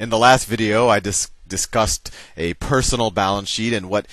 In the last video, I dis- discussed a personal balance sheet and what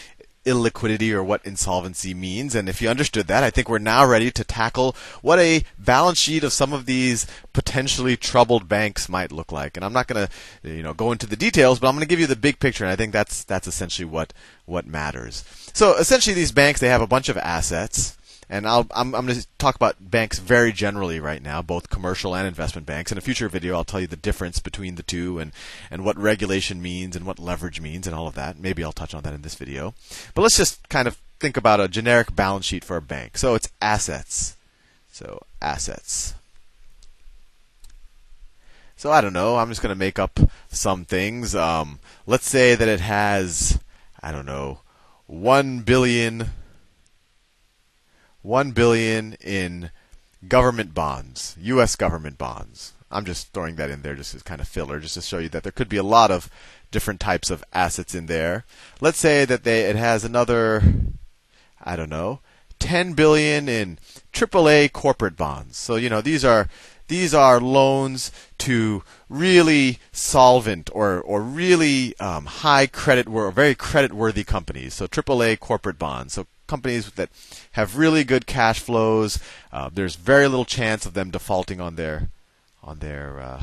illiquidity or what insolvency means. And if you understood that, I think we're now ready to tackle what a balance sheet of some of these potentially troubled banks might look like. And I'm not going to, you know, go into the details, but I'm going to give you the big picture. And I think that's that's essentially what what matters. So essentially, these banks they have a bunch of assets. And I'll, I'm, I'm going to talk about banks very generally right now, both commercial and investment banks. In a future video, I'll tell you the difference between the two and, and what regulation means and what leverage means and all of that. Maybe I'll touch on that in this video. But let's just kind of think about a generic balance sheet for a bank. So it's assets. So assets. So I don't know. I'm just going to make up some things. Um, let's say that it has, I don't know, one billion 1 billion in government bonds, US government bonds. I'm just throwing that in there just as kind of filler just to show you that there could be a lot of different types of assets in there. Let's say that they it has another I don't know, 10 billion in AAA corporate bonds. So, you know, these are these are loans to really solvent or, or really um, high credit or very credit worthy companies. So AAA corporate bonds. So companies that have really good cash flows. Uh, there's very little chance of them defaulting on their on their uh,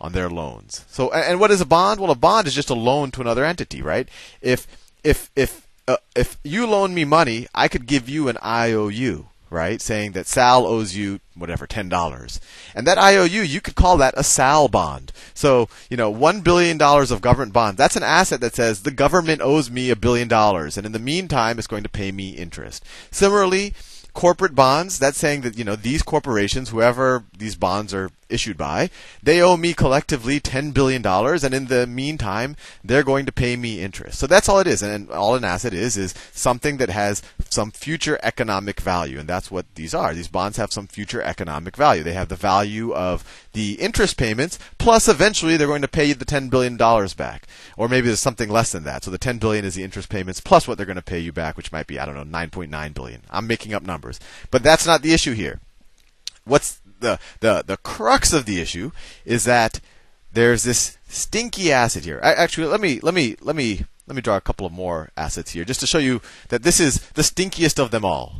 on their loans. So, and what is a bond? Well, a bond is just a loan to another entity, right? If if if uh, if you loan me money, I could give you an IOU right? Saying that Sal owes you whatever ten dollars, and that IOU you could call that a Sal bond. So you know, one billion dollars of government bonds. That's an asset that says the government owes me a billion dollars, and in the meantime, it's going to pay me interest. Similarly, corporate bonds. That's saying that you know these corporations, whoever these bonds are issued by, they owe me collectively $10 billion, and in the meantime, they're going to pay me interest. So that's all it is. And all an asset is, is something that has some future economic value. And that's what these are. These bonds have some future economic value. They have the value of the interest payments, plus eventually they're going to pay you the $10 billion back. Or maybe there's something less than that. So the 10 billion is the interest payments plus what they're going to pay you back, which might be, I don't know, 9.9 billion. I'm making up numbers. But that's not the issue here. What's the, the, the crux of the issue is that there's this stinky asset here. I, actually, let me let me let me let me draw a couple of more assets here just to show you that this is the stinkiest of them all.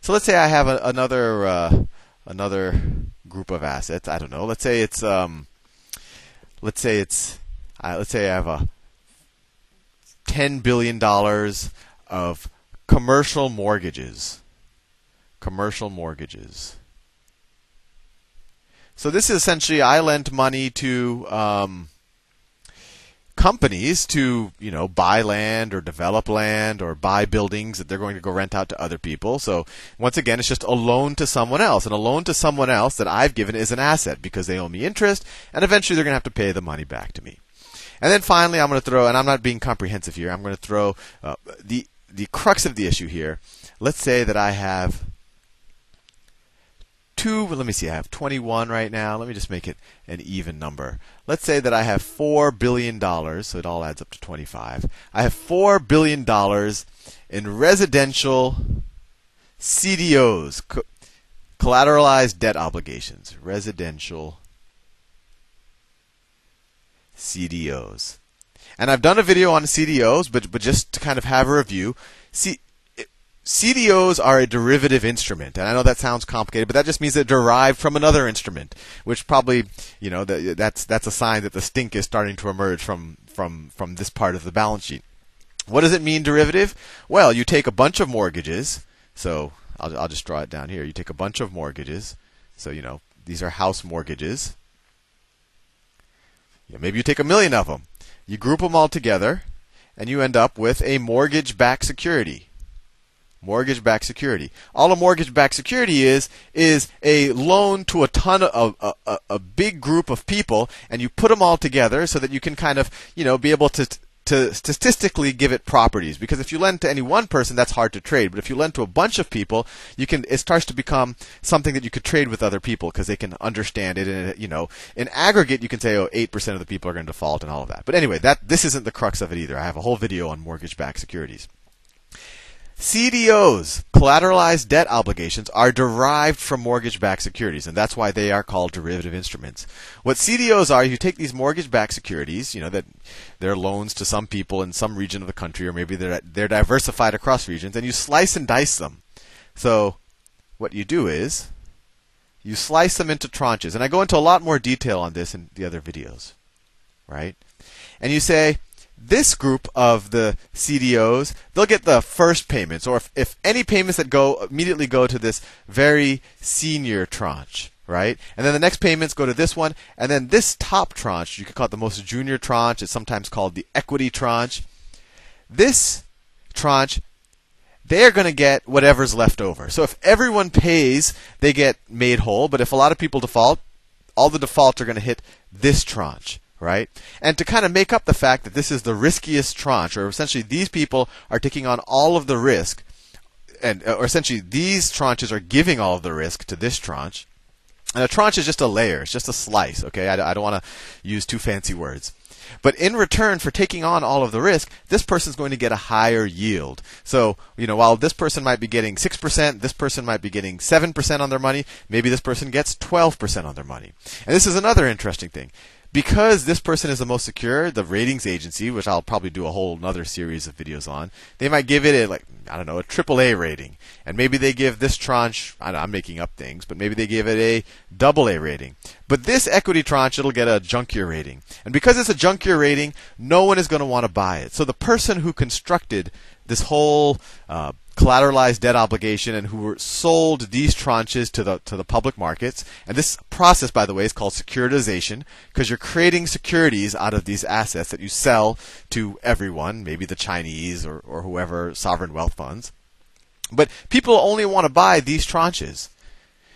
So let's say I have a, another uh, another group of assets. I don't know. Let's say it's um, let's say it's uh, let's say I have a ten billion dollars of commercial mortgages. Commercial mortgages. So this is essentially I lent money to um, companies to you know buy land or develop land or buy buildings that they're going to go rent out to other people. So once again, it's just a loan to someone else, and a loan to someone else that I've given is an asset because they owe me interest, and eventually they're going to have to pay the money back to me. And then finally, I'm going to throw, and I'm not being comprehensive here. I'm going to throw uh, the the crux of the issue here. Let's say that I have two, let me see, I have 21 right now. Let me just make it an even number. Let's say that I have $4 billion, so it all adds up to 25. I have $4 billion in residential CDOs, co- collateralized debt obligations. Residential CDOs. And I've done a video on CDOs, but, but just to kind of have a review. See, CDOs are a derivative instrument, and I know that sounds complicated, but that just means they're derived from another instrument, which probably, you know, that's that's a sign that the stink is starting to emerge from from from this part of the balance sheet. What does it mean derivative? Well, you take a bunch of mortgages, so I'll I'll just draw it down here. You take a bunch of mortgages, so you know these are house mortgages. Maybe you take a million of them. You group them all together, and you end up with a mortgage-backed security mortgage-backed security. All a mortgage-backed security is is a loan to a ton of a, a, a, big group of people, and you put them all together so that you can kind of you know be able to to statistically give it properties. Because if you lend to any one person, that's hard to trade. But if you lend to a bunch of people, you can it starts to become something that you could trade with other people because they can understand it. And you know, in aggregate, you can say, oh, eight percent of the people are going to default and all of that. But anyway, that this isn't the crux of it either. I have a whole video on mortgage-backed securities. CDOs, collateralized debt obligations, are derived from mortgage backed securities, and that's why they are called derivative instruments. What CDOs are, you take these mortgage backed securities, you know, that they're loans to some people in some region of the country, or maybe they're, they're diversified across regions, and you slice and dice them. So, what you do is, you slice them into tranches, and I go into a lot more detail on this in the other videos, right? And you say, this group of the CDOs, they'll get the first payments, or if, if any payments that go immediately go to this very senior tranche, right? And then the next payments go to this one, and then this top tranche, you could call it the most junior tranche, it's sometimes called the equity tranche. This tranche, they're going to get whatever's left over. So if everyone pays, they get made whole, but if a lot of people default, all the defaults are going to hit this tranche right? And to kind of make up the fact that this is the riskiest tranche, or essentially these people are taking on all of the risk, and uh, or essentially these tranches are giving all of the risk to this tranche. And a tranche is just a layer, it's just a slice, okay? I, I don't want to use too fancy words. But in return for taking on all of the risk, this person's going to get a higher yield. So, you know, while this person might be getting 6%, this person might be getting 7% on their money, maybe this person gets 12% on their money. And this is another interesting thing because this person is the most secure, the ratings agency, which I'll probably do a whole another series of videos on, they might give it a like I don't know a triple A rating, and maybe they give this tranche. I am making up things, but maybe they give it a double A rating. But this equity tranche, it'll get a junkier rating, and because it's a junkier rating, no one is going to want to buy it. So the person who constructed this whole uh, collateralized debt obligation and who sold these tranches to the to the public markets. And this process, by the way, is called securitization because you're creating securities out of these assets that you sell to everyone, maybe the Chinese or, or whoever sovereign wealth funds. But people only want to buy these tranches.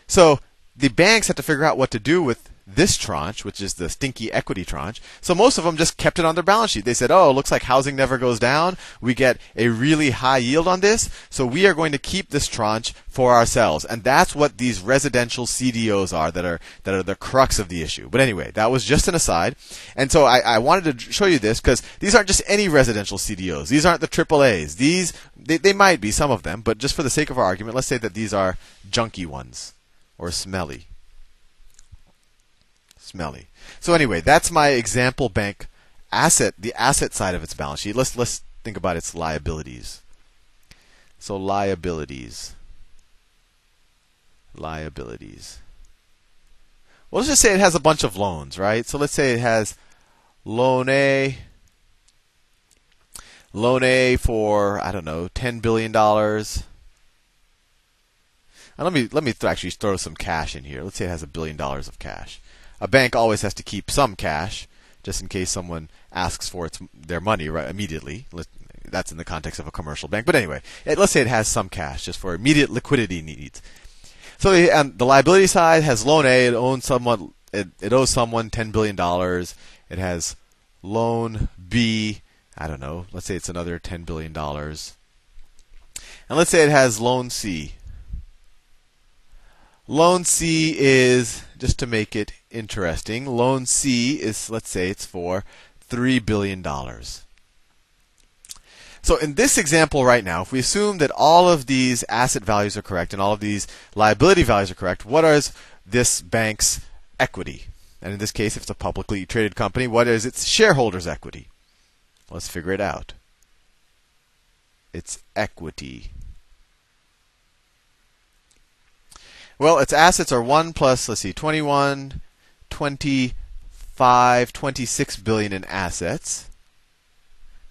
So the banks have to figure out what to do with this tranche, which is the stinky equity tranche. So most of them just kept it on their balance sheet. They said, "Oh, it looks like housing never goes down. We get a really high yield on this, so we are going to keep this tranche for ourselves." And that's what these residential CDOs are that are that are the crux of the issue. But anyway, that was just an aside. And so I, I wanted to show you this because these aren't just any residential CDOs. These aren't the AAA's. These they, they might be some of them, but just for the sake of our argument, let's say that these are junky ones or smelly smelly. So anyway, that's my example bank asset, the asset side of its balance sheet. Let's let's think about its liabilities. So liabilities. Liabilities. Well, let's just say it has a bunch of loans, right? So let's say it has loan A, loan A for I don't know, ten billion dollars. And let me let me th- actually throw some cash in here. Let's say it has a billion dollars of cash a bank always has to keep some cash just in case someone asks for its their money right immediately. That's in the context of a commercial bank. But anyway, it, let's say it has some cash just for immediate liquidity needs. So the, the liability side has loan A. It owns someone. It, it owes someone ten billion dollars. It has loan B. I don't know. Let's say it's another ten billion dollars. And let's say it has loan C. Loan C is just to make it interesting. Loan C is, let's say, it's for $3 billion. So in this example right now, if we assume that all of these asset values are correct and all of these liability values are correct, what is this bank's equity? And in this case, if it's a publicly traded company, what is its shareholders' equity? Let's figure it out. It's equity. Well, its assets are 1 plus, let's see, 21, 25, 26 billion in assets,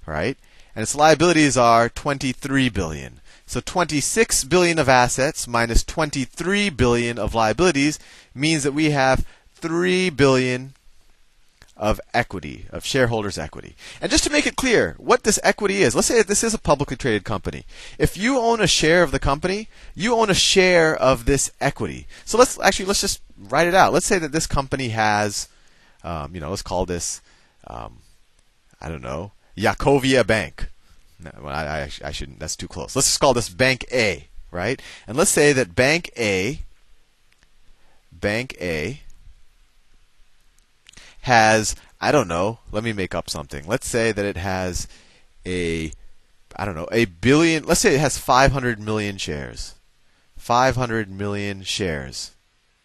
right? And its liabilities are 23 billion. So 26 billion of assets minus 23 billion of liabilities means that we have 3 billion of equity, of shareholders' equity. And just to make it clear what this equity is, let's say this is a publicly traded company. If you own a share of the company, you own a share of this equity. So let's actually let's just write it out. Let's say that this company has, um, you know, let's call this, um, I don't know, Yakovia Bank. No, I, I, I shouldn't. That's too close. Let's just call this Bank A, right? And let's say that Bank A, Bank A has, I don't know, let me make up something. Let's say that it has a I don't know, a billion, let's say it has 500 million shares. 500 million shares.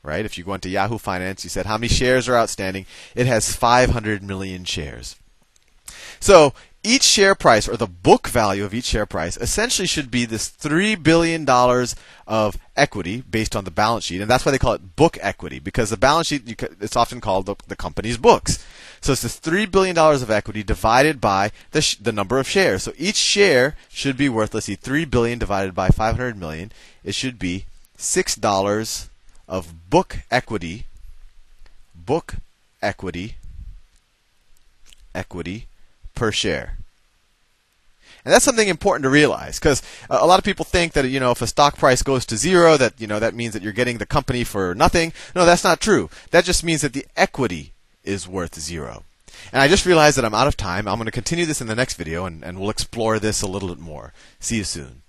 Right? If you go into Yahoo Finance, you said how many shares are outstanding? It has 500 million shares. So each share price or the book value of each share price essentially should be this $3 billion of equity based on the balance sheet. And that's why they call it book equity because the balance sheet, it's often called the, the, company's books. So it's this $3 billion of equity divided by the, sh- the number of shares. So each share should be worth, let's see, 3 billion divided by 500 million. It should be $6 of book equity, book equity, equity per share. And that's something important to realize because a lot of people think that you know if a stock price goes to zero that you know that means that you're getting the company for nothing. No, that's not true. That just means that the equity is worth zero. And I just realized that I'm out of time. I'm going to continue this in the next video and, and we'll explore this a little bit more. See you soon.